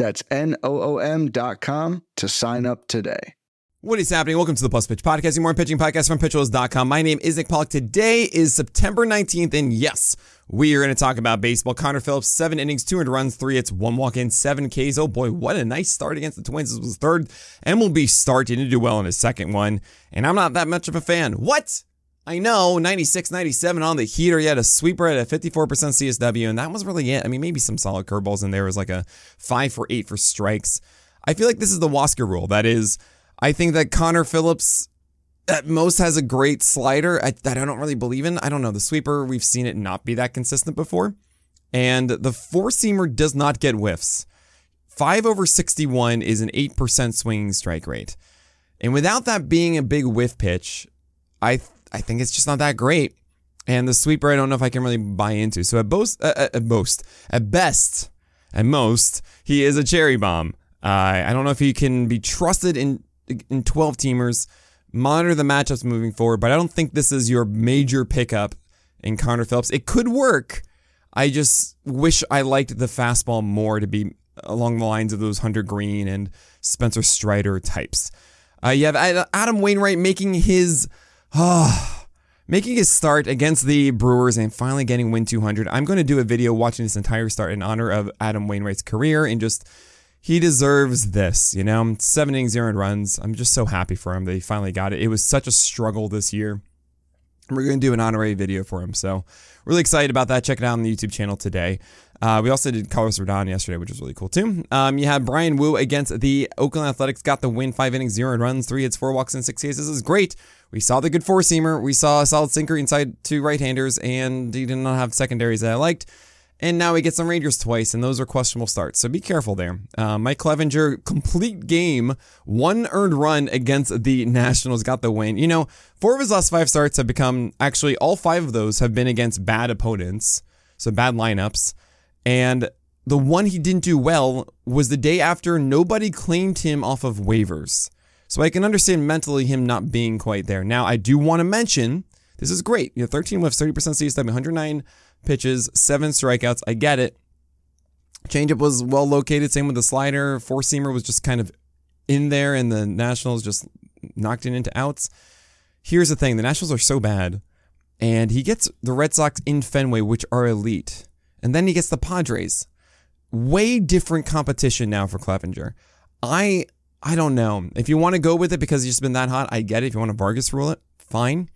That's N O O M.com to sign up today. What is happening? Welcome to the Plus Pitch Podcast, your morning pitching podcast from pitcherlist.com. My name is Nick Pollack. Today is September 19th, and yes, we are going to talk about baseball. Connor Phillips, seven innings, 200 runs, three hits, one walk in, seven Ks. Oh boy, what a nice start against the Twins. This was third. MLB starting to do well in his second one, and I'm not that much of a fan. What? I know, 96, 97 on the heater. He had a sweeper at a 54% CSW, and that was really it. I mean, maybe some solid curveballs in there. It was like a five for eight for strikes. I feel like this is the Wasker rule. That is, I think that Connor Phillips at most has a great slider that I don't really believe in. I don't know. The sweeper, we've seen it not be that consistent before. And the four seamer does not get whiffs. 5 over 61 is an 8% swinging strike rate. And without that being a big whiff pitch, I I think it's just not that great. And the sweeper, I don't know if I can really buy into. So at most, uh, at most, at best, at most, he is a cherry bomb. Uh, I don't know if he can be trusted in in 12 teamers. Monitor the matchups moving forward, but I don't think this is your major pickup in Connor Phillips. It could work. I just wish I liked the fastball more to be along the lines of those Hunter Greene and Spencer Strider types. Uh, you have Adam Wainwright making his uh, making his start against the Brewers and finally getting win 200. I'm going to do a video watching this entire start in honor of Adam Wainwright's career and just he deserves this, you know. Seven innings, zero runs. I'm just so happy for him that he finally got it. It was such a struggle this year. We're going to do an honorary video for him. So, really excited about that. Check it out on the YouTube channel today. Uh, we also did Carlos Rodon yesterday, which was really cool too. Um, you had Bryan Woo against the Oakland Athletics, got the win, five innings, zero runs, three hits, four walks, and six Ks. This is great. We saw the good four seamer. We saw a solid sinker inside two right handers, and he did not have secondaries that I liked. And now we get some Rangers twice, and those are questionable starts. So be careful there. Uh, Mike Clevinger, complete game, one earned run against the Nationals, got the win. You know, four of his last five starts have become actually all five of those have been against bad opponents, so bad lineups. And the one he didn't do well was the day after nobody claimed him off of waivers. So I can understand mentally him not being quite there. Now, I do want to mention this is great. You know, 13 lifts, 30% CSW, 109 pitches, seven strikeouts. I get it. Changeup was well located. Same with the slider. Four seamer was just kind of in there, and the Nationals just knocked it into outs. Here's the thing: the Nationals are so bad, and he gets the Red Sox in Fenway, which are elite, and then he gets the Padres. Way different competition now for Clevinger. I I don't know if you want to go with it because it's just been that hot. I get it. If you want to Vargas rule it, fine.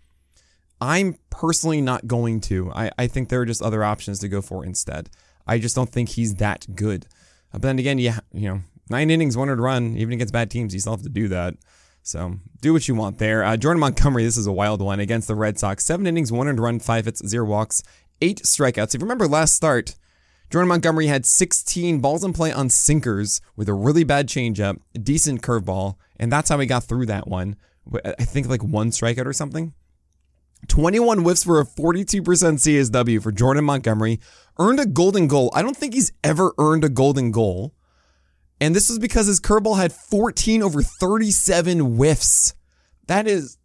I'm personally not going to. I, I think there are just other options to go for instead. I just don't think he's that good. But then again, yeah, you know, nine innings, one run, even against bad teams, you still have to do that. So do what you want there. Uh, Jordan Montgomery, this is a wild one against the Red Sox. Seven innings, one run, five hits, zero walks, eight strikeouts. If you remember last start, Jordan Montgomery had 16 balls in play on sinkers with a really bad changeup, decent curveball, and that's how he got through that one. I think like one strikeout or something. 21 whiffs for a 42% CSW for Jordan Montgomery. Earned a golden goal. I don't think he's ever earned a golden goal. And this was because his curveball had 14 over 37 whiffs. That is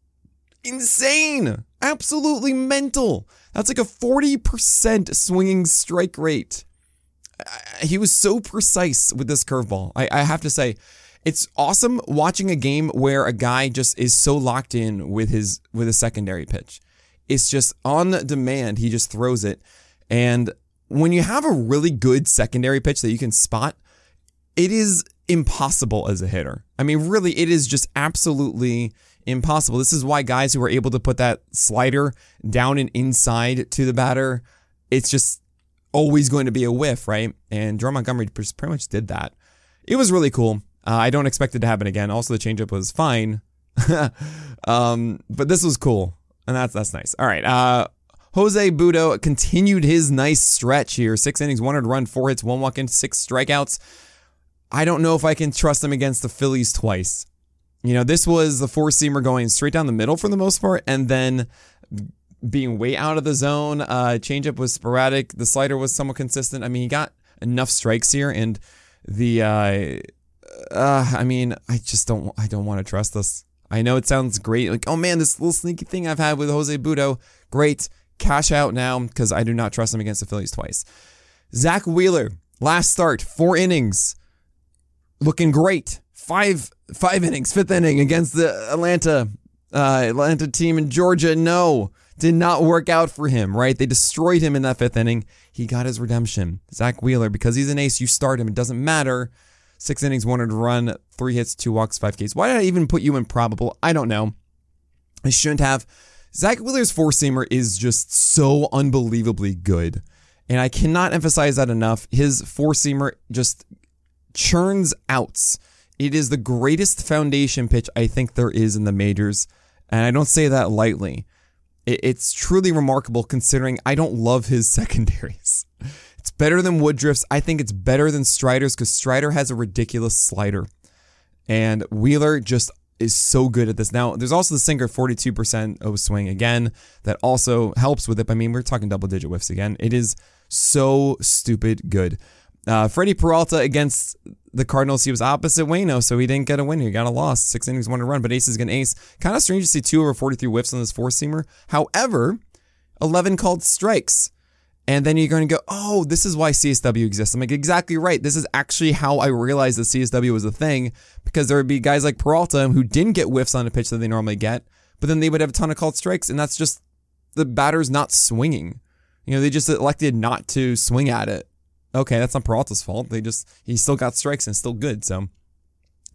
insane. Absolutely mental. That's like a 40% swinging strike rate. He was so precise with this curveball. I, I have to say, it's awesome watching a game where a guy just is so locked in with his with a secondary pitch. It's just on demand. He just throws it. And when you have a really good secondary pitch that you can spot, it is impossible as a hitter. I mean, really, it is just absolutely impossible. This is why guys who are able to put that slider down and inside to the batter, it's just always going to be a whiff, right? And Jordan Montgomery pretty much did that. It was really cool. Uh, I don't expect it to happen again. Also, the changeup was fine, um, but this was cool and that's that's nice. All right. Uh, Jose Butto continued his nice stretch here. Six innings, one run, four hits, one walk in, six strikeouts. I don't know if I can trust him against the Phillies twice. You know, this was the four seamer going straight down the middle for the most part, and then being way out of the zone. Uh, changeup was sporadic. The slider was somewhat consistent. I mean, he got enough strikes here, and the uh, uh, I mean, I just don't I don't want to trust this. I know it sounds great, like oh man, this little sneaky thing I've had with Jose Butto, great. Cash out now because I do not trust him against the Phillies twice. Zack Wheeler, last start, four innings, looking great. Five five innings, fifth inning against the Atlanta uh, Atlanta team in Georgia. No, did not work out for him. Right, they destroyed him in that fifth inning. He got his redemption. Zack Wheeler, because he's an ace, you start him. It doesn't matter. Six innings, one earned run, three hits, two walks, five Ks. Why did I even put you in probable? I don't know. I shouldn't have. Zack Wheeler's four seamer is just so unbelievably good. And I cannot emphasize that enough. His four seamer just churns outs. It is the greatest foundation pitch I think there is in the majors. And I don't say that lightly. It's truly remarkable considering I don't love his secondaries. It's better than Woodruff's. I think it's better than Strider's because Strider has a ridiculous slider. And Wheeler just is so good at this. Now, there's also the sinker 42% of swing again that also helps with it. I mean, we're talking double digit whiffs again. It is so stupid good. Uh, Freddie Peralta against the Cardinals, he was opposite Wayno, so he didn't get a win. He got a loss. Six innings, one to run, but Ace is going to ace. Kind of strange to see two over 43 whiffs on this four seamer. However, 11 called strikes. And then you're going to go, oh, this is why CSW exists. I'm like, exactly right. This is actually how I realized that CSW was a thing because there would be guys like Peralta who didn't get whiffs on a pitch that they normally get, but then they would have a ton of called strikes. And that's just the batter's not swinging. You know, they just elected not to swing at it. Okay, that's not Peralta's fault. They just, he still got strikes and still good. So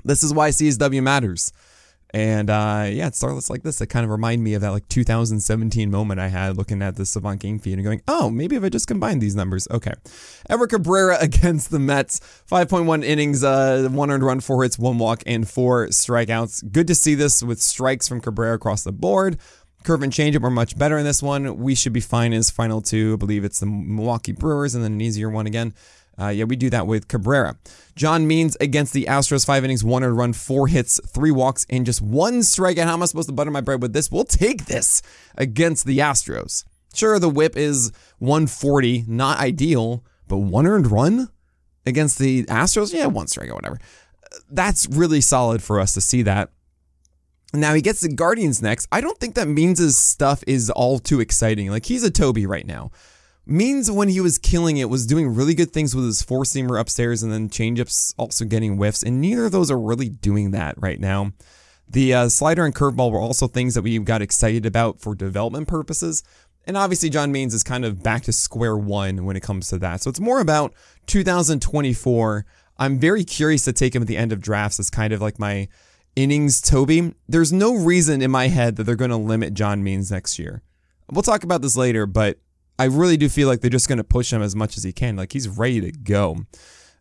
this is why CSW matters. And uh, yeah, it's starlets like this that kind of remind me of that like 2017 moment I had looking at the Savant game feed and going, oh, maybe if I just combine these numbers. Okay. Edward Cabrera against the Mets, 5.1 innings, uh, one earned run, four hits, one walk, and four strikeouts. Good to see this with strikes from Cabrera across the board. Curve and changeup are much better in this one. We should be fine in his final two. I believe it's the Milwaukee Brewers and then an easier one again. Uh, yeah, we do that with Cabrera. John Means against the Astros, five innings, one earned run, four hits, three walks, and just one strikeout. How am I supposed to butter my bread with this? We'll take this against the Astros. Sure, the whip is 140, not ideal, but one earned run against the Astros? Yeah, one strikeout, whatever. That's really solid for us to see that. Now he gets the Guardians next. I don't think that Means' stuff is all too exciting. Like he's a Toby right now. Means when he was killing it was doing really good things with his four seamer upstairs and then changeups also getting whiffs, and neither of those are really doing that right now. The uh, slider and curveball were also things that we got excited about for development purposes. And obviously, John Means is kind of back to square one when it comes to that. So it's more about 2024. I'm very curious to take him at the end of drafts as kind of like my innings Toby. There's no reason in my head that they're going to limit John Means next year. We'll talk about this later, but I really do feel like they're just going to push him as much as he can. Like he's ready to go.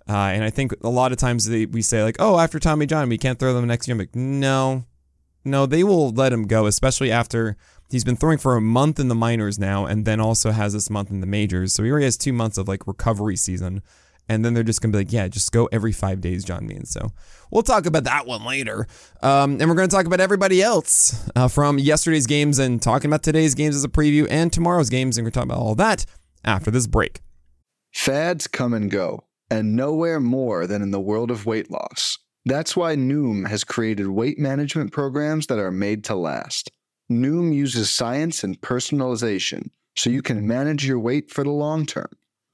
Uh, and I think a lot of times they, we say like, oh, after Tommy John, we can't throw them next year. I'm like, no, no, they will let him go, especially after he's been throwing for a month in the minors now, and then also has this month in the majors. So he already has two months of like recovery season and then they're just gonna be like, yeah, just go every five days, John Means. So we'll talk about that one later, um, and we're gonna talk about everybody else uh, from yesterday's games and talking about today's games as a preview and tomorrow's games, and we're talking about all that after this break. Fads come and go, and nowhere more than in the world of weight loss. That's why Noom has created weight management programs that are made to last. Noom uses science and personalization so you can manage your weight for the long term.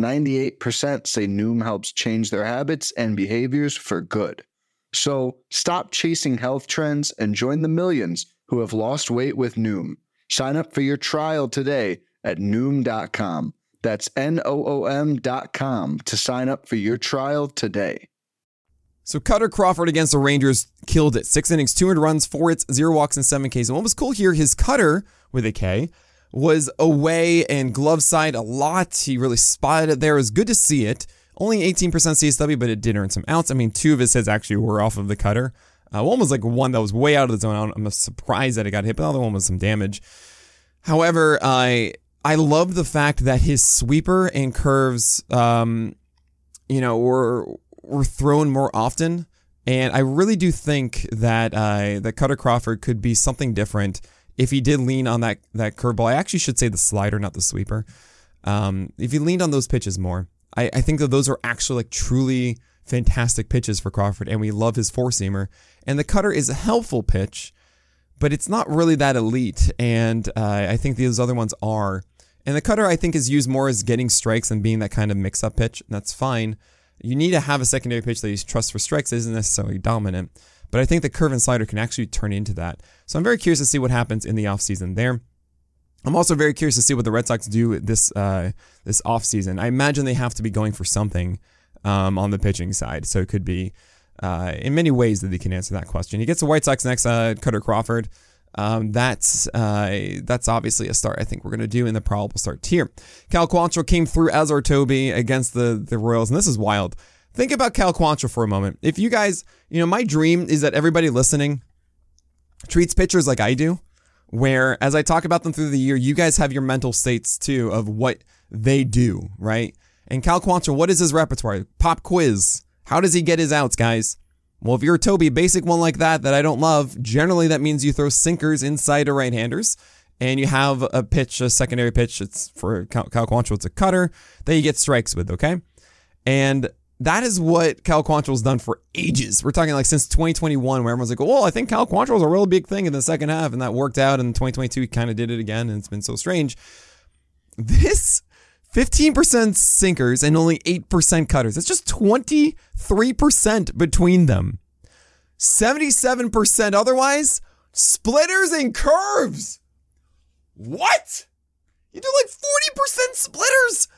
98% say Noom helps change their habits and behaviors for good. So stop chasing health trends and join the millions who have lost weight with Noom. Sign up for your trial today at Noom.com. That's N O O M.com to sign up for your trial today. So Kutter Crawford against the Rangers killed it. Six innings, 200 runs, four hits, zero walks, and seven Ks. And what was cool here, his cutter with a K was away and glove side a lot. He really spotted it there. It was good to see it. Only 18% CSW, but it did earn some outs. I mean, two of his hits actually were off of the cutter. Uh, one was like one that was way out of the zone. I'm surprised that it got hit, but the other one was some damage. However, I I love the fact that his sweeper and curves, um, you know, were were thrown more often. And I really do think that uh, that Kutter Crawford could be something different if he did lean on that that curveball. I actually should say the slider, not the sweeper. Um, if he leaned on those pitches more, I, I think that those are actually like truly fantastic pitches for Crawford, and we love his four seamer. And the cutter is a helpful pitch, but it's not really that elite. And uh, I think those other ones are. And the cutter, I think, is used more as getting strikes and being that kind of mix up pitch. And that's fine. You need to have a secondary pitch that you trust for strikes isn't necessarily dominant. But I think the curve and slider can actually turn into that. So I'm very curious to see what happens in the offseason there. I'm also very curious to see what the Red Sox do this uh, this offseason. I imagine they have to be going for something um, on the pitching side. So it could be uh, in many ways that they can answer that question. He gets the White Sox next, uh, Kutter Crawford. Um, that's uh, that's obviously a start I think we're going to do in the probable start tier. Cal Quantrill came through as our Toby against the the Royals, and this is wild. Think about Cal Quantrill for a moment. If you guys, you know, my dream is that everybody listening treats pitchers like I do, where as I talk about them through the year, you guys have your mental states too of what they do, right? And Cal Quantrill, what is his repertoire? Pop quiz. How does he get his outs, guys? Well, if you're a Toby, basic one like that that I don't love, generally that means you throw sinkers inside to right-handers and you have a pitch, a secondary pitch. It's for Cal, Quantrill, it's a cutter that you get strikes with, okay? And that is what Cal Quantrill's done for ages. We're talking like since 2021, where everyone's like, well, I think Cal Quantrill's a really big thing in the second half, and that worked out. And 2022, he kind of did it again, and it's been so strange. This 15% sinkers and only 8% cutters. It's just 23% between them. 77% otherwise, splitters and curves. What? You do like 40% splitters.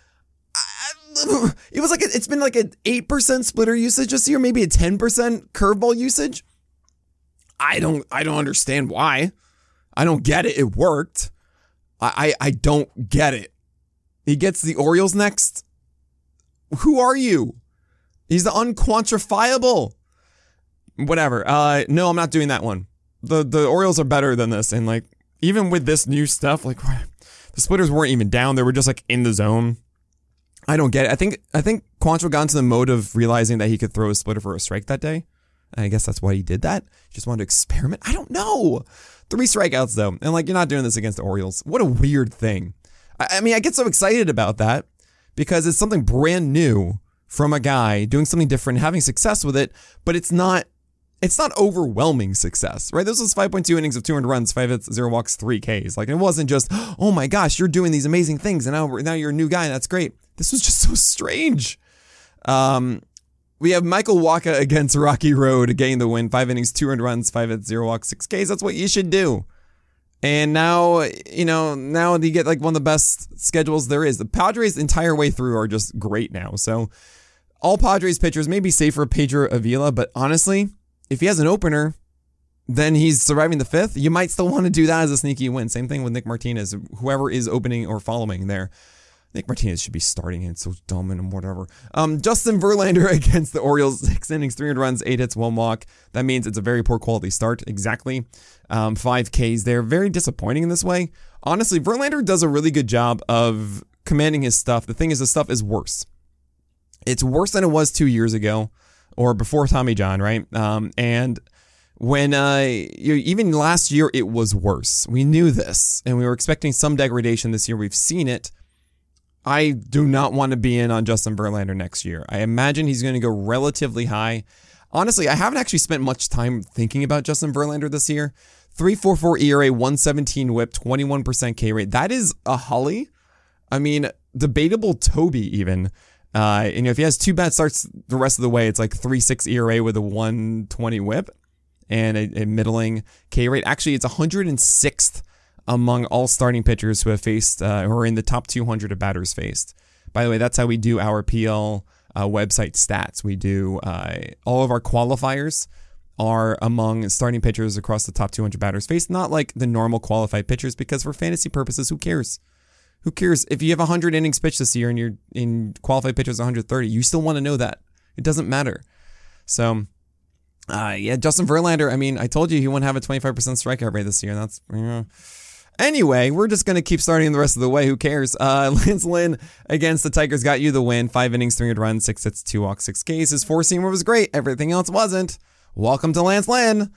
It was like a, it's been like an 8% splitter usage this year, maybe a 10% curveball usage. I don't I don't understand why. I don't get it. It worked. I I, I don't get it. He gets the Orioles next. Who are you? He's the unquantifiable. Whatever. Uh, no, I'm not doing that one. The the Orioles are better than this, and like even with this new stuff, like the splitters weren't even down; they were just like in the zone. I don't get it. I think I think Quantrill got into the mode of realizing that he could throw a splitter for a strike that day. I guess that's why he did that. Just wanted to experiment. I don't know. Three strikeouts though, and like you're not doing this against the Orioles. What a weird thing. I mean, I get so excited about that because it's something brand new from a guy doing something different, having success with it, but it's not it's not overwhelming success, right? This was 5.2 innings of 200 runs, five hits, zero walks, three Ks. Like it wasn't just, oh my gosh, you're doing these amazing things, and now now you're a new guy. And that's great. This was just so strange. Um, we have Michael Wacha against Rocky Road getting the win. Five innings, 200 runs, five hits, zero walks, six Ks. That's what you should do. And now, you know, now you get like one of the best schedules there is. The Padres entire way through are just great now. So all Padres pitchers may be for Pedro Avila, but honestly, if he has an opener, then he's surviving the fifth. You might still want to do that as a sneaky win. Same thing with Nick Martinez, whoever is opening or following there. Nick Martinez should be starting it. So dumb and whatever. Um, Justin Verlander against the Orioles, six innings, 300 runs, eight hits, one walk. That means it's a very poor quality start. Exactly. Um, five Ks there. Very disappointing in this way. Honestly, Verlander does a really good job of commanding his stuff. The thing is, the stuff is worse. It's worse than it was two years ago or before Tommy John, right? Um, and when uh, even last year, it was worse. We knew this and we were expecting some degradation this year. We've seen it. I do not want to be in on Justin Verlander next year. I imagine he's going to go relatively high. Honestly, I haven't actually spent much time thinking about Justin Verlander this year. 344 ERA, 117 whip, 21% K rate. That is a Holly. I mean, debatable Toby even. Uh, and you know, if he has two bad starts the rest of the way, it's like 3.6 ERA with a 120 whip and a, a middling K rate. Actually, it's 106th among all starting pitchers who have faced uh, who are in the top 200 of batters faced. By the way, that's how we do our PL uh, website stats. We do uh, all of our qualifiers are among starting pitchers across the top 200 batters faced, not like the normal qualified pitchers, because for fantasy purposes, who cares? Who cares if you have 100 innings pitched this year and you're in qualified pitchers 130? You still want to know that. It doesn't matter. So, uh, yeah, Justin Verlander. I mean, I told you he wouldn't have a 25% strikeout rate this year. That's anyway. We're just gonna keep starting the rest of the way. Who cares? Uh, Lance Lynn against the Tigers got you the win. Five innings, 300 runs, six hits, two walks, six Ks. His four seamer was great. Everything else wasn't. Welcome to Lance Lynn.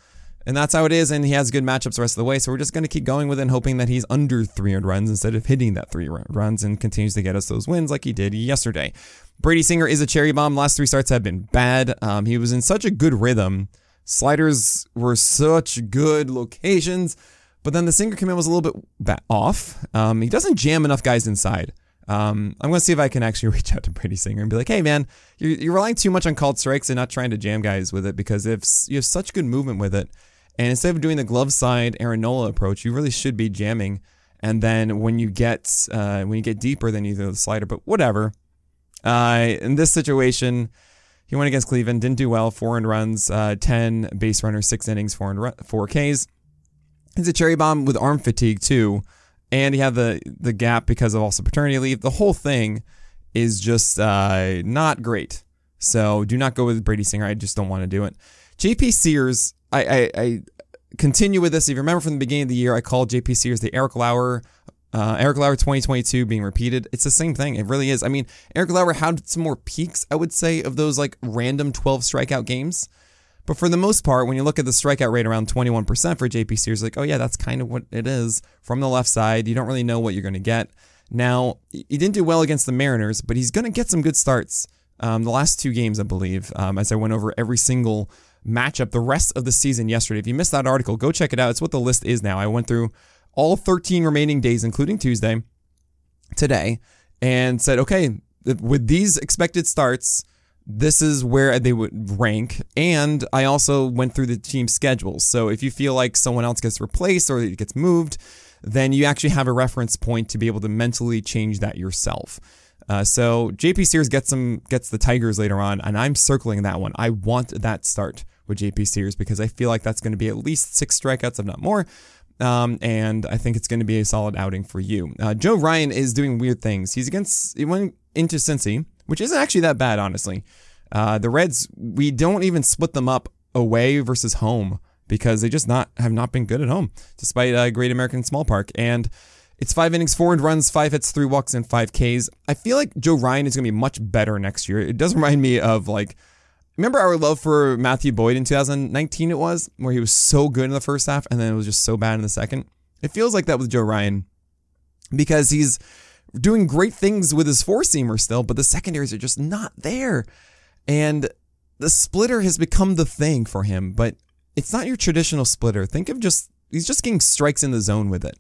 And that's how it is. And he has good matchups the rest of the way. So we're just going to keep going with it hoping that he's under 300 runs instead of hitting that three runs and continues to get us those wins like he did yesterday. Brady Singer is a cherry bomb. Last three starts have been bad. Um, he was in such a good rhythm. Sliders were such good locations. But then the Singer command was a little bit off. Um, he doesn't jam enough guys inside. Um, I'm going to see if I can actually reach out to Brady Singer and be like, hey, man, you're, you're relying too much on called strikes and not trying to jam guys with it because if you have such good movement with it, and instead of doing the glove side Aaron Nola approach, you really should be jamming. And then when you get uh, when you get deeper, then you do the slider. But whatever. Uh, in this situation, he went against Cleveland, didn't do well. Four and runs, uh, ten base runners, six innings, four and run, four Ks. He's a cherry bomb with arm fatigue too, and he had the the gap because of also paternity leave. The whole thing is just uh, not great. So do not go with Brady Singer. I just don't want to do it. JP Sears I, I, I continue with this. If you remember from the beginning of the year, I called JP Sears the Eric Lauer, uh, Eric Lauer 2022 being repeated. It's the same thing. It really is. I mean, Eric Lauer had some more peaks, I would say, of those like random 12 strikeout games. But for the most part, when you look at the strikeout rate around 21% for JP Sears, like, oh yeah, that's kind of what it is from the left side. You don't really know what you're going to get. Now, he didn't do well against the Mariners, but he's going to get some good starts. Um, the last two games, I believe, um, as I went over every single matchup the rest of the season yesterday. If you missed that article, go check it out. It's what the list is now. I went through all 13 remaining days, including Tuesday, today, and said, okay, with these expected starts, this is where they would rank. And I also went through the team schedules. So if you feel like someone else gets replaced or it gets moved, then you actually have a reference point to be able to mentally change that yourself. Uh, so JP Sears gets some gets the Tigers later on, and I'm circling that one. I want that start with JP Sears because I feel like that's going to be at least six strikeouts, if not more. Um, and I think it's going to be a solid outing for you. Uh, Joe Ryan is doing weird things. He's against, he went into Cincy, which isn't actually that bad, honestly. Uh, the Reds, we don't even split them up away versus home because they just not have not been good at home, despite a Great American Small Park. And it's five innings, four runs, five hits, three walks, and five Ks. I feel like Joe Ryan is going to be much better next year. It does remind me of like Remember our love for Matthew Boyd in 2019 it was, where he was so good in the first half and then it was just so bad in the second? It feels like that with Joe Ryan because he's doing great things with his four seamer still, but the secondaries are just not there. And the splitter has become the thing for him, but it's not your traditional splitter. Think of just, he's just getting strikes in the zone with it.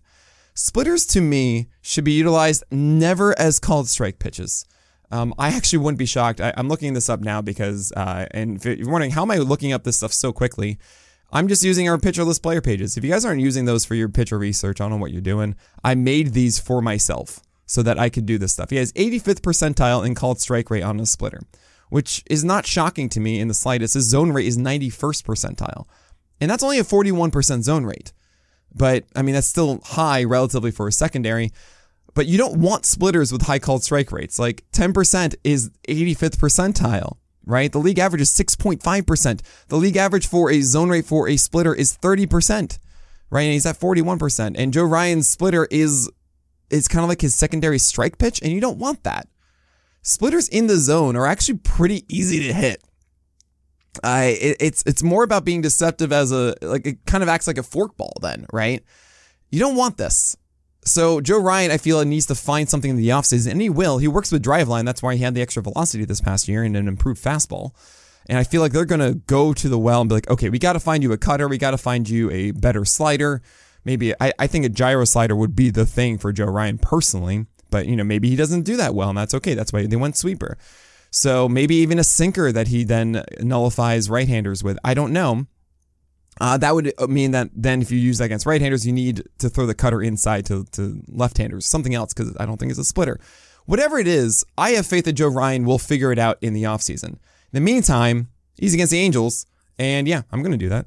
Splitters to me should be utilized never as called strike pitches. Um, I actually wouldn't be shocked. I, am looking this up now because, uh, and if you're wondering how am I looking up this stuff so quickly, I'm just using our pitcher list player pages. If you guys aren't using those for your pitcher research, I don't know what you're doing. I made these for myself so that I could do this stuff. He has 85th percentile in called strike rate on a splitter, which is not shocking to me in the slightest. His zone rate is 91st percentile, and that's only a 41% zone rate. But I mean, that's still high relatively for a secondary. But you don't want splitters with high called strike rates. Like 10% is 85th percentile, right? The league average is 6.5%. The league average for a zone rate for a splitter is 30%, right? And he's at 41%. And Joe Ryan's splitter is is kind of like his secondary strike pitch, and you don't want that. Splitters in the zone are actually pretty easy to hit. I it, it's it's more about being deceptive as a like it kind of acts like a forkball then, right? You don't want this. So Joe Ryan, I feel, needs to find something in the offseason, and he will. He works with Driveline. That's why he had the extra velocity this past year and an improved fastball. And I feel like they're going to go to the well and be like, okay, we got to find you a cutter. We got to find you a better slider. Maybe I, I think a gyro slider would be the thing for Joe Ryan personally. But, you know, maybe he doesn't do that well, and that's okay. That's why they went sweeper. So maybe even a sinker that he then nullifies right handers with. I don't know. Uh, that would uh, mean that then if you use that against right-handers, you need to throw the cutter inside to, to left-handers, something else, because I don't think it's a splitter. Whatever it is, I have faith that Joe Ryan will figure it out in the offseason. In the meantime, he's against the Angels. And yeah, I'm going to do that.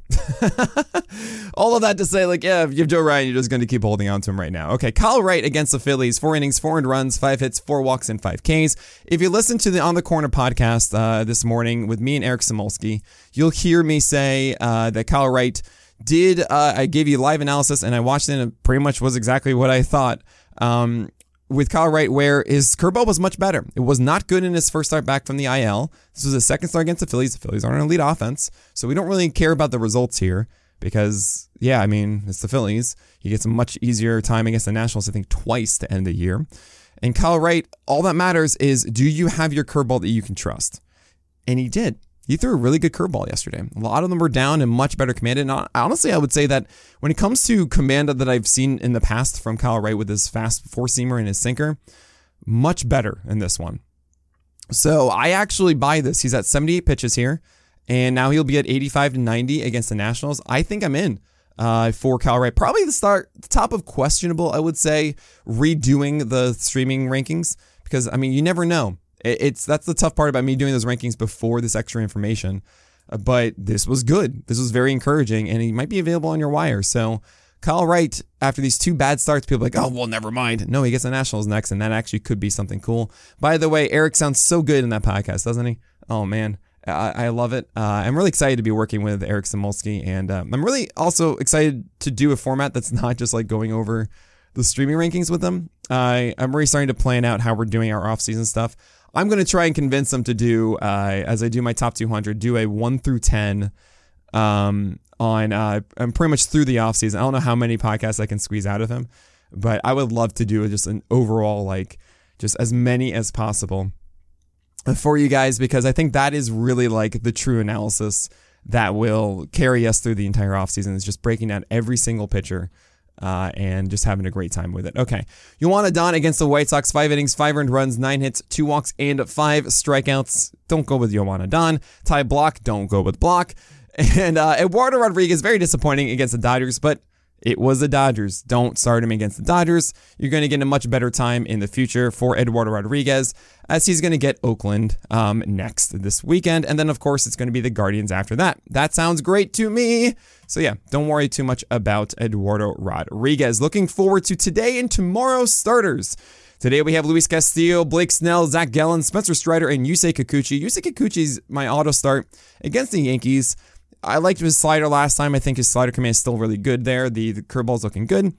All of that to say, like, yeah, if you have Joe Ryan, you're just going to keep holding on to him right now. Okay, Kyle Wright against the Phillies, four innings, four runs, five hits, four walks, and five Ks. If you listen to the On the Corner podcast uh, this morning with me and Eric Samulski, you'll hear me say uh, that Kyle Wright did, uh, I gave you live analysis and I watched it and it pretty much was exactly what I thought. Um, with Kyle Wright, where his curveball was much better. It was not good in his first start back from the IL. This was his second start against the Phillies. The Phillies aren't an elite offense, so we don't really care about the results here because, yeah, I mean, it's the Phillies. He gets a much easier time against the Nationals, I think, twice to end the year. And Kyle Wright, all that matters is do you have your curveball that you can trust? And he did. He threw a really good curveball yesterday. A lot of them were down and much better commanded. And honestly, I would say that when it comes to command that I've seen in the past from Kyle Wright with his fast four seamer and his sinker, much better in this one. So I actually buy this. He's at 78 pitches here, and now he'll be at 85 to 90 against the Nationals. I think I'm in uh, for Kyle Wright. Probably the start, the top of questionable, I would say, redoing the streaming rankings because I mean you never know. It's that's the tough part about me doing those rankings before this extra information. Uh, but this was good. This was very encouraging, and he might be available on your wire. So Kyle Wright, after these two bad starts, people like, oh, well, never mind. No, he gets the Nationals next, and that actually could be something cool. By the way, Eric sounds so good in that podcast, doesn't he? Oh, man. I, I love it. Uh, I'm really excited to be working with Eric Samulski, and uh, I'm really also excited to do a format that's not just like going over the streaming rankings with them. I'm really starting to plan out how we're doing our off-season stuff. I'm going to try and convince them to do, uh, as I do my top 200, do a 1 through 10 um, on, uh, I'm pretty much through the offseason. I don't know how many podcasts I can squeeze out of him, but I would love to do just an overall, like, just as many as possible for you guys because I think that is really like the true analysis that will carry us through the entire offseason is just breaking down every single pitcher uh, and just having a great time with it. Okay. Joan Adon against the White Sox, five innings, five earned runs, nine hits, two walks, and five strikeouts. Don't go with Joan Adon. Ty Blach, don't go with Block. And uh, Eduardo Rodriguez, very disappointing against the Dodgers, but it was the Dodgers. Don't start him against the Dodgers. You're going to get a much better time in the future for Eduardo Rodriguez as he's going to get Oakland um, next this weekend. And then, of course, it's going to be the Guardians after that. That sounds great to me. So, yeah, don't worry too much about Eduardo Rodriguez. Looking forward to today and tomorrow's starters. Today we have Luis Castillo, Blake Snell, Zach Gallen, Spencer Strider, and Yusei Kikuchi. Yusei Kikuchi's my auto start against the Yankees. I liked his slider last time. I think his slider command is still really good there. The, the curveball's looking good.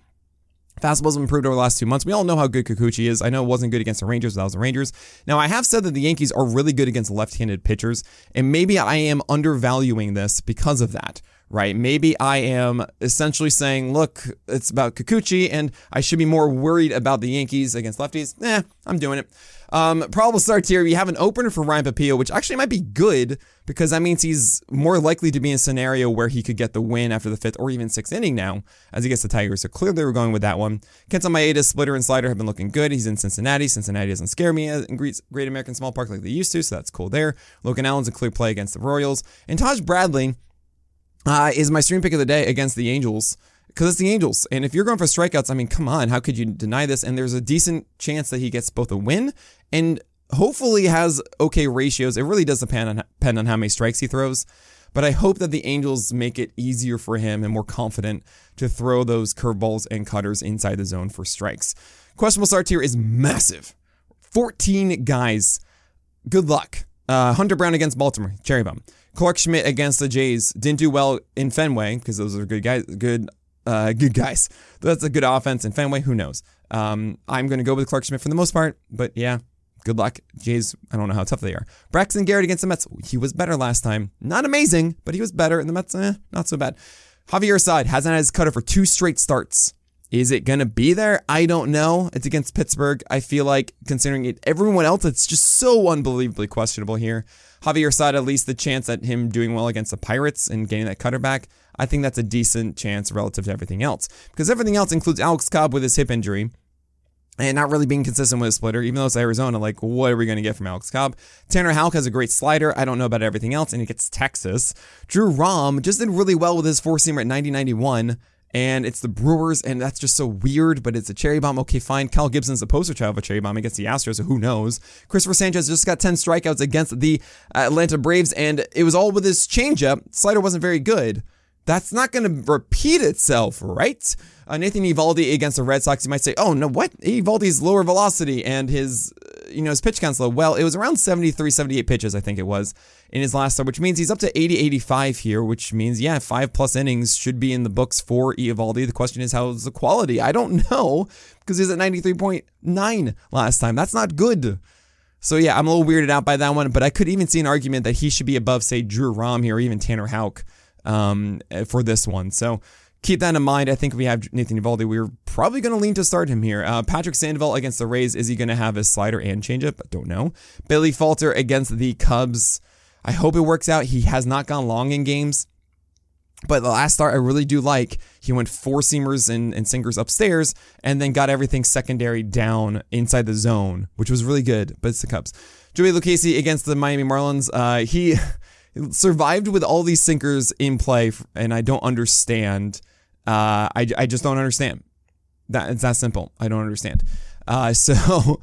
Fastballs improved over the last two months. We all know how good Kikuchi is. I know it wasn't good against the Rangers, but that was the Rangers. Now, I have said that the Yankees are really good against left-handed pitchers, and maybe I am undervaluing this because of that, right? Maybe I am essentially saying, look, it's about Kikuchi, and I should be more worried about the Yankees against lefties. Eh, I'm doing it. Um, probable starts here. You have an opener for Ryan Pepiot, which actually might be good because that means he's more likely to be in a scenario where he could get the win after the fifth or even sixth inning now as he gets the Tigers. So clearly we're going with that one. Kenta Maeda, splitter, and slider have been looking good. He's in Cincinnati. Cincinnati doesn't scare me in Great American Small Park like they used to, so that's cool there. Logan Allen's a clear play against the Royals. And Taj Bradley uh, is my stream pick of the day against the Angels because it's the Angels. And if you're going for strikeouts, I mean, come on, how could you deny this? And there's a decent chance that he gets both a win and hopefully has okay ratios. It really does depend on, depend on how many strikes he throws. But I hope that the Angels make it easier for him and more confident to throw those curveballs and cutters inside the zone for strikes. Questionable start here is massive. 14 guys. Good luck. Uh, Hunter Brown against Baltimore, cherry bomb. Clarke Schmidt against the Jays didn't do well in Fenway because those are good guys, good, uh, good guys. That's a good offense in Fenway. Who knows? Um, I'm going to go with Clarke Schmidt for the most part, but yeah, good luck. Jays, I don't know how tough they are. Braxton Garrett against the Mets. He was better last time. Not amazing, but he was better. And the Mets, eh, not so bad. Javier Assad hasn't had his cutter for two straight starts. Is it going to be there? I don't know. It's against Pittsburgh. I feel like, considering it, everyone else, it's just so unbelievably questionable here. Javier Assad, at least the chance at him doing well against the Pirates and getting that cutter back, I think that's a decent chance relative to everything else. Because everything else includes Alex Cobb with his hip injury and not really being consistent with a splitter, even though it's Arizona. Like, what are we going to get from Alex Cobb? Tanner Houck has a great slider. I don't know about everything else, and he gets Texas. Drew Rom just did really well with his four seamer at 90 91. And it's the Brewers, and that's just so weird, but it's a cherry bomb. Okay, fine. Kyle Gibson's the poster child of a cherry bomb against the Astros, so who knows? Christopher Sanchez just got 10 strikeouts against the Atlanta Braves, and it was all with his changeup. Slider wasn't very good. That's not going to repeat itself, right? Uh, Nathan Eovaldi against the Red Sox, you might say, oh, no, what? Eovaldi's lower velocity and his, you know, his pitch count's low. Well, it was around 73, 78 pitches, I think it was, in his last start, which means he's up to 80, 85 here, which means, yeah, five plus innings should be in the books for Eovaldi. The question is, how's the quality? I don't know, because he's at 93.9 last time. That's not good. So yeah, I'm a little weirded out by that one, but I could even see an argument that he should be above, say, Drew Rom here, or even Tanner Houck um, for this one. So keep that in mind. I think we have Nathan Eovaldi, we're probably going to lean to start him here. Uh, Patrick Sandoval against the Rays. Is he going to have his slider and changeup? I don't know. Bailey Falter against the Cubs. I hope it works out. He has not gone long in games. But the last start I really do like. He went four seamers and, and sinkers upstairs and then got everything secondary down inside the zone, which was really good. But it's the Cubs. Joey Lucchesi against the Miami Marlins. Uh, he survived with all these sinkers in play, and I don't understand. Uh, I, I just don't understand. That it's that simple. I don't understand. Uh, so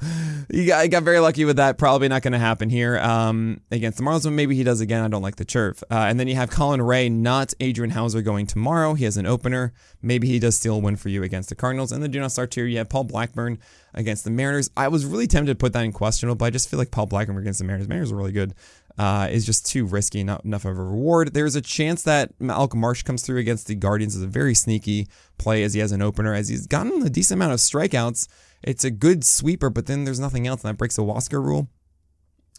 he got, got, very lucky with that. Probably not going to happen here um, against the Marlins, but maybe he does again. I don't like the chirp. Uh, and then you have Colin Rea, not Adrian Houser, going tomorrow. He has an opener. Maybe he does steal a win for you against the Cardinals. And then do not start here. You have Paul Blackburn against the Mariners. I was really tempted to put that in questionable, but I just feel like Paul Blackburn against the Mariners. Mariners are really good uh, is just too risky, not enough of a reward. There's a chance that Malcolm Marsh comes through against the Guardians as a very sneaky play as he has an opener, as he's gotten a decent amount of strikeouts. It's a good sweeper, but then there's nothing else, and that breaks the Wasker rule.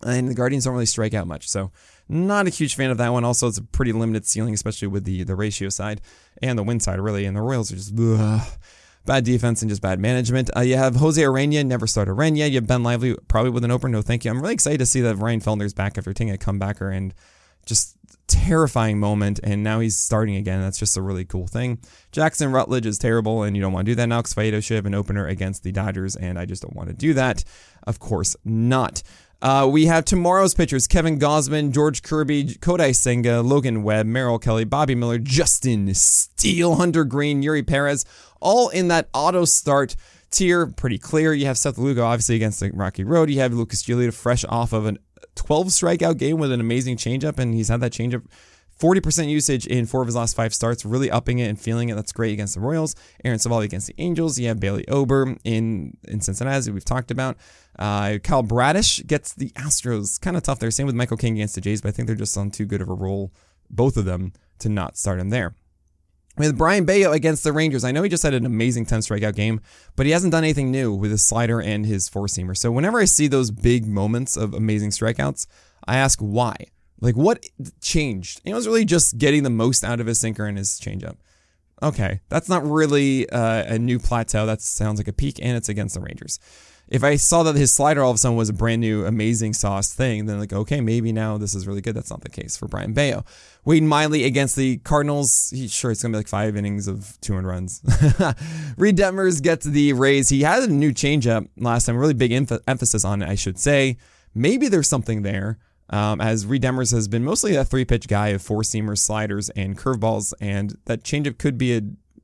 And the Guardians don't really strike out much, so not a huge fan of that one. Also, it's a pretty limited ceiling, especially with the the ratio side and the win side, really. And the Royals are just ugh bad defense and just bad management. Uh, you have Jose Urena, never start Urena. You have Ben Lively, probably with an opener. No, thank you. I'm really excited to see that Ryan Feltner's back after taking a comebacker and just terrifying moment. And now he's starting again. That's just a really cool thing. Jackson Rutledge is terrible, and you don't want to do that now because Faedo should have an opener against the Dodgers, and I just don't want to do that. Of course not. Uh, we have tomorrow's pitchers Kevin Gausman, George Kirby, Kodai Senga, Logan Webb, Merrill Kelly, Bobby Miller, Justin Steele, Hunter Greene, Eury Perez, all in that auto start tier. Pretty clear. You have Seth Lugo, obviously, against the Rocky Road. You have Lucas Giolito fresh off of a 12 strikeout game with an amazing changeup, and he's had that changeup 40% usage in four of his last five starts, really upping it and feeling it. That's great against the Royals. Aaron Civale against the Angels. You have Bailey Ober in, in Cincinnati, we've talked about. Uh, Kyle Bradish gets the Astros. Kind of tough there. Same with Michael King against the Jays, but I think they're just on too good of a roll, both of them, to not start him there. With Brayan Bello against the Rangers, I know he just had an amazing 10 strikeout game, but he hasn't done anything new with his slider and his four seamer. So whenever I see those big moments of amazing strikeouts, I ask why. Like, what changed? And It was really just getting the most out of his sinker and his changeup. Okay, that's not really uh, a new plateau. That sounds like a peak, and it's against the Rangers. If I saw that his slider all of a sudden was a brand new, amazing sauce thing, then like, okay, maybe now this is really good. That's not the case for Brayan Bello. Wade Miley against the Cardinals. He, sure, it's gonna be like five innings of two and runs. Reid Detmers gets the Rays. He had a new changeup last time. Really big emph- emphasis on it, I should say. Maybe there's something there um, as Reid Detmers has been mostly a three pitch guy of four seamers, sliders, and curveballs, and that changeup could be a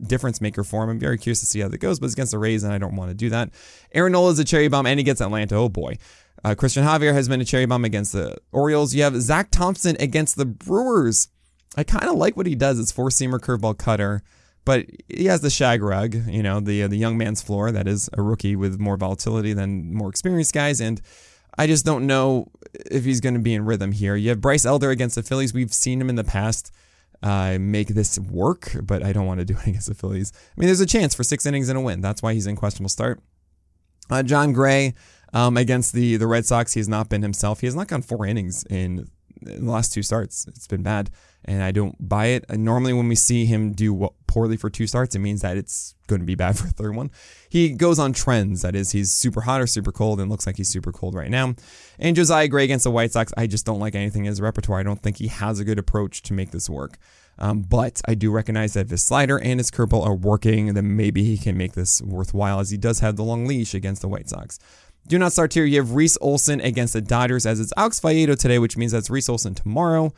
difference maker for him. I'm very curious to see how that goes, but it's against the Rays, and I don't want to do that. Aaron Nola is a cherry bomb, and he gets Atlanta. Oh boy. Uh, Cristian Javier has been a cherry bomb against the Orioles. You have Zack Thompson against the Brewers. I kind of like what he does. It's four seamer curveball cutter, but he has the shag rug, you know, the uh, the young man's floor. That is a rookie with more volatility than more experienced guys, and I just don't know if he's going to be in rhythm here. You have Bryce Elder against the Phillies. We've seen him in the past uh, make this work, but I don't want to do it against the Phillies. I mean, there's a chance for six innings and a win. That's why he's in questionable start. Uh, Jon Gray um, against the the Red Sox. He has not been himself. He has not gone four innings in, in the last two starts. It's been bad and I don't buy it. And normally, when we see him do poorly for two starts, it means that it's going to be bad for a third one. He goes on trends. That is, he's super hot or super cold, and looks like he's super cold right now. And Josiah Gray against the White Sox, I just don't like anything in his repertoire. I don't think he has a good approach to make this work. Um, but I do recognize that if his slider and his curveball are working, then maybe he can make this worthwhile, as he does have the long leash against the White Sox. Do not start here. You have Reese Olson against the Dodgers, as it's Alex Faedo today, which means that's Reese Olson tomorrow.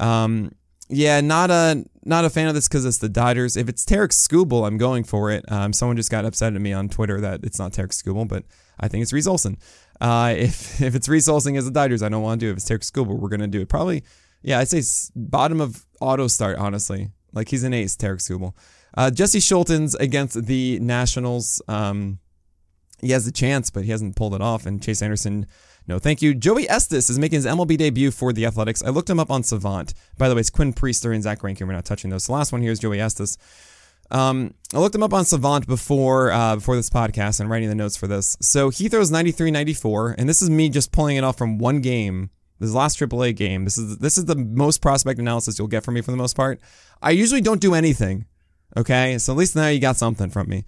Um, yeah, not a not a fan of this because it's the Dodgers. If it's Tarik Skubal, I'm going for it. Um, someone just got upset at me on Twitter that it's not Tarik Skubal, but I think it's Reese Olson. Uh, if if it's Reese Olson as the Dodgers, I don't want to do it. If it's Tarik Skubal, we're gonna do it. Probably, yeah, I'd say bottom of auto start. Honestly, like he's an ace, Tarik Skubal. Uh, Jesse Scholtens against the Nationals. Um, he has the chance, but he hasn't pulled it off. And Chase Anderson no, thank you. Joey Estes is making his MLB debut for the Athletics. I looked him up on Savant. By the way, it's Quinn Priester and Zach Rankin. We're not touching those. The last one here is Joey Estes. Um, I looked him up on Savant before uh, before this podcast and writing the notes for this. So he throws 93 94, and this is me just pulling it off from one game. This last AAA game. This is this is the most prospect analysis you'll get from me for the most part. I usually don't do anything. Okay, so at least now you got something from me.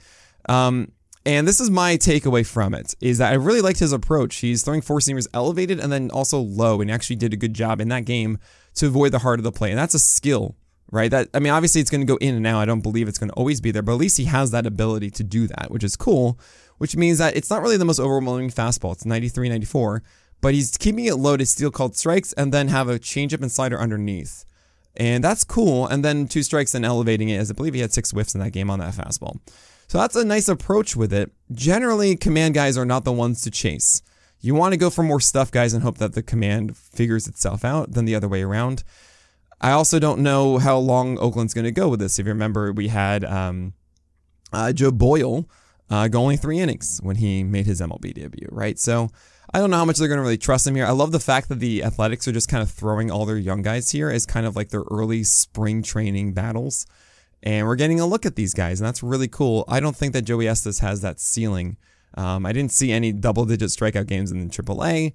Um, and this is my takeaway from it is that I really liked his approach. He's throwing four seamers elevated and then also low and actually did a good job in that game to avoid the heart of the play. And that's a skill, right? That I mean obviously it's going to go in and out. I don't believe it's going to always be there, but at least he has that ability to do that, which is cool, which means that it's not really the most overwhelming fastball. It's 93 94, but he's keeping it low to steal called strikes and then have a changeup and slider underneath. And that's cool. And then two strikes and elevating it as I believe he had six whiffs in that game on that fastball. So that's a nice approach with it. Generally, command guys are not the ones to chase. You want to go for more stuff guys and hope that the command figures itself out than the other way around. I also don't know how long Oakland's going to go with this. If you remember, we had um, uh, Joe Boyle uh, go only three innings when he made his MLB debut, right? So I don't know how much they're going to really trust him here. I love the fact that the Athletics are just kind of throwing all their young guys here as kind of like their early spring training battles. And we're getting a look at these guys, and that's really cool. I don't think that Joey Estes has that ceiling. Um, I didn't see any double digit strikeout games in the AAA.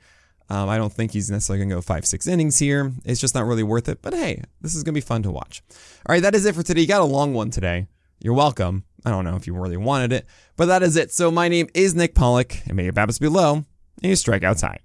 Um, I don't think he's necessarily going to go five, six innings here. It's just not really worth it. But hey, this is going to be fun to watch. All right, that is it for today. You got a long one today. You're welcome. I don't know if you really wanted it, but that is it. So my name is Nick Pollack, and may your BABIPs be low and your strikeouts high.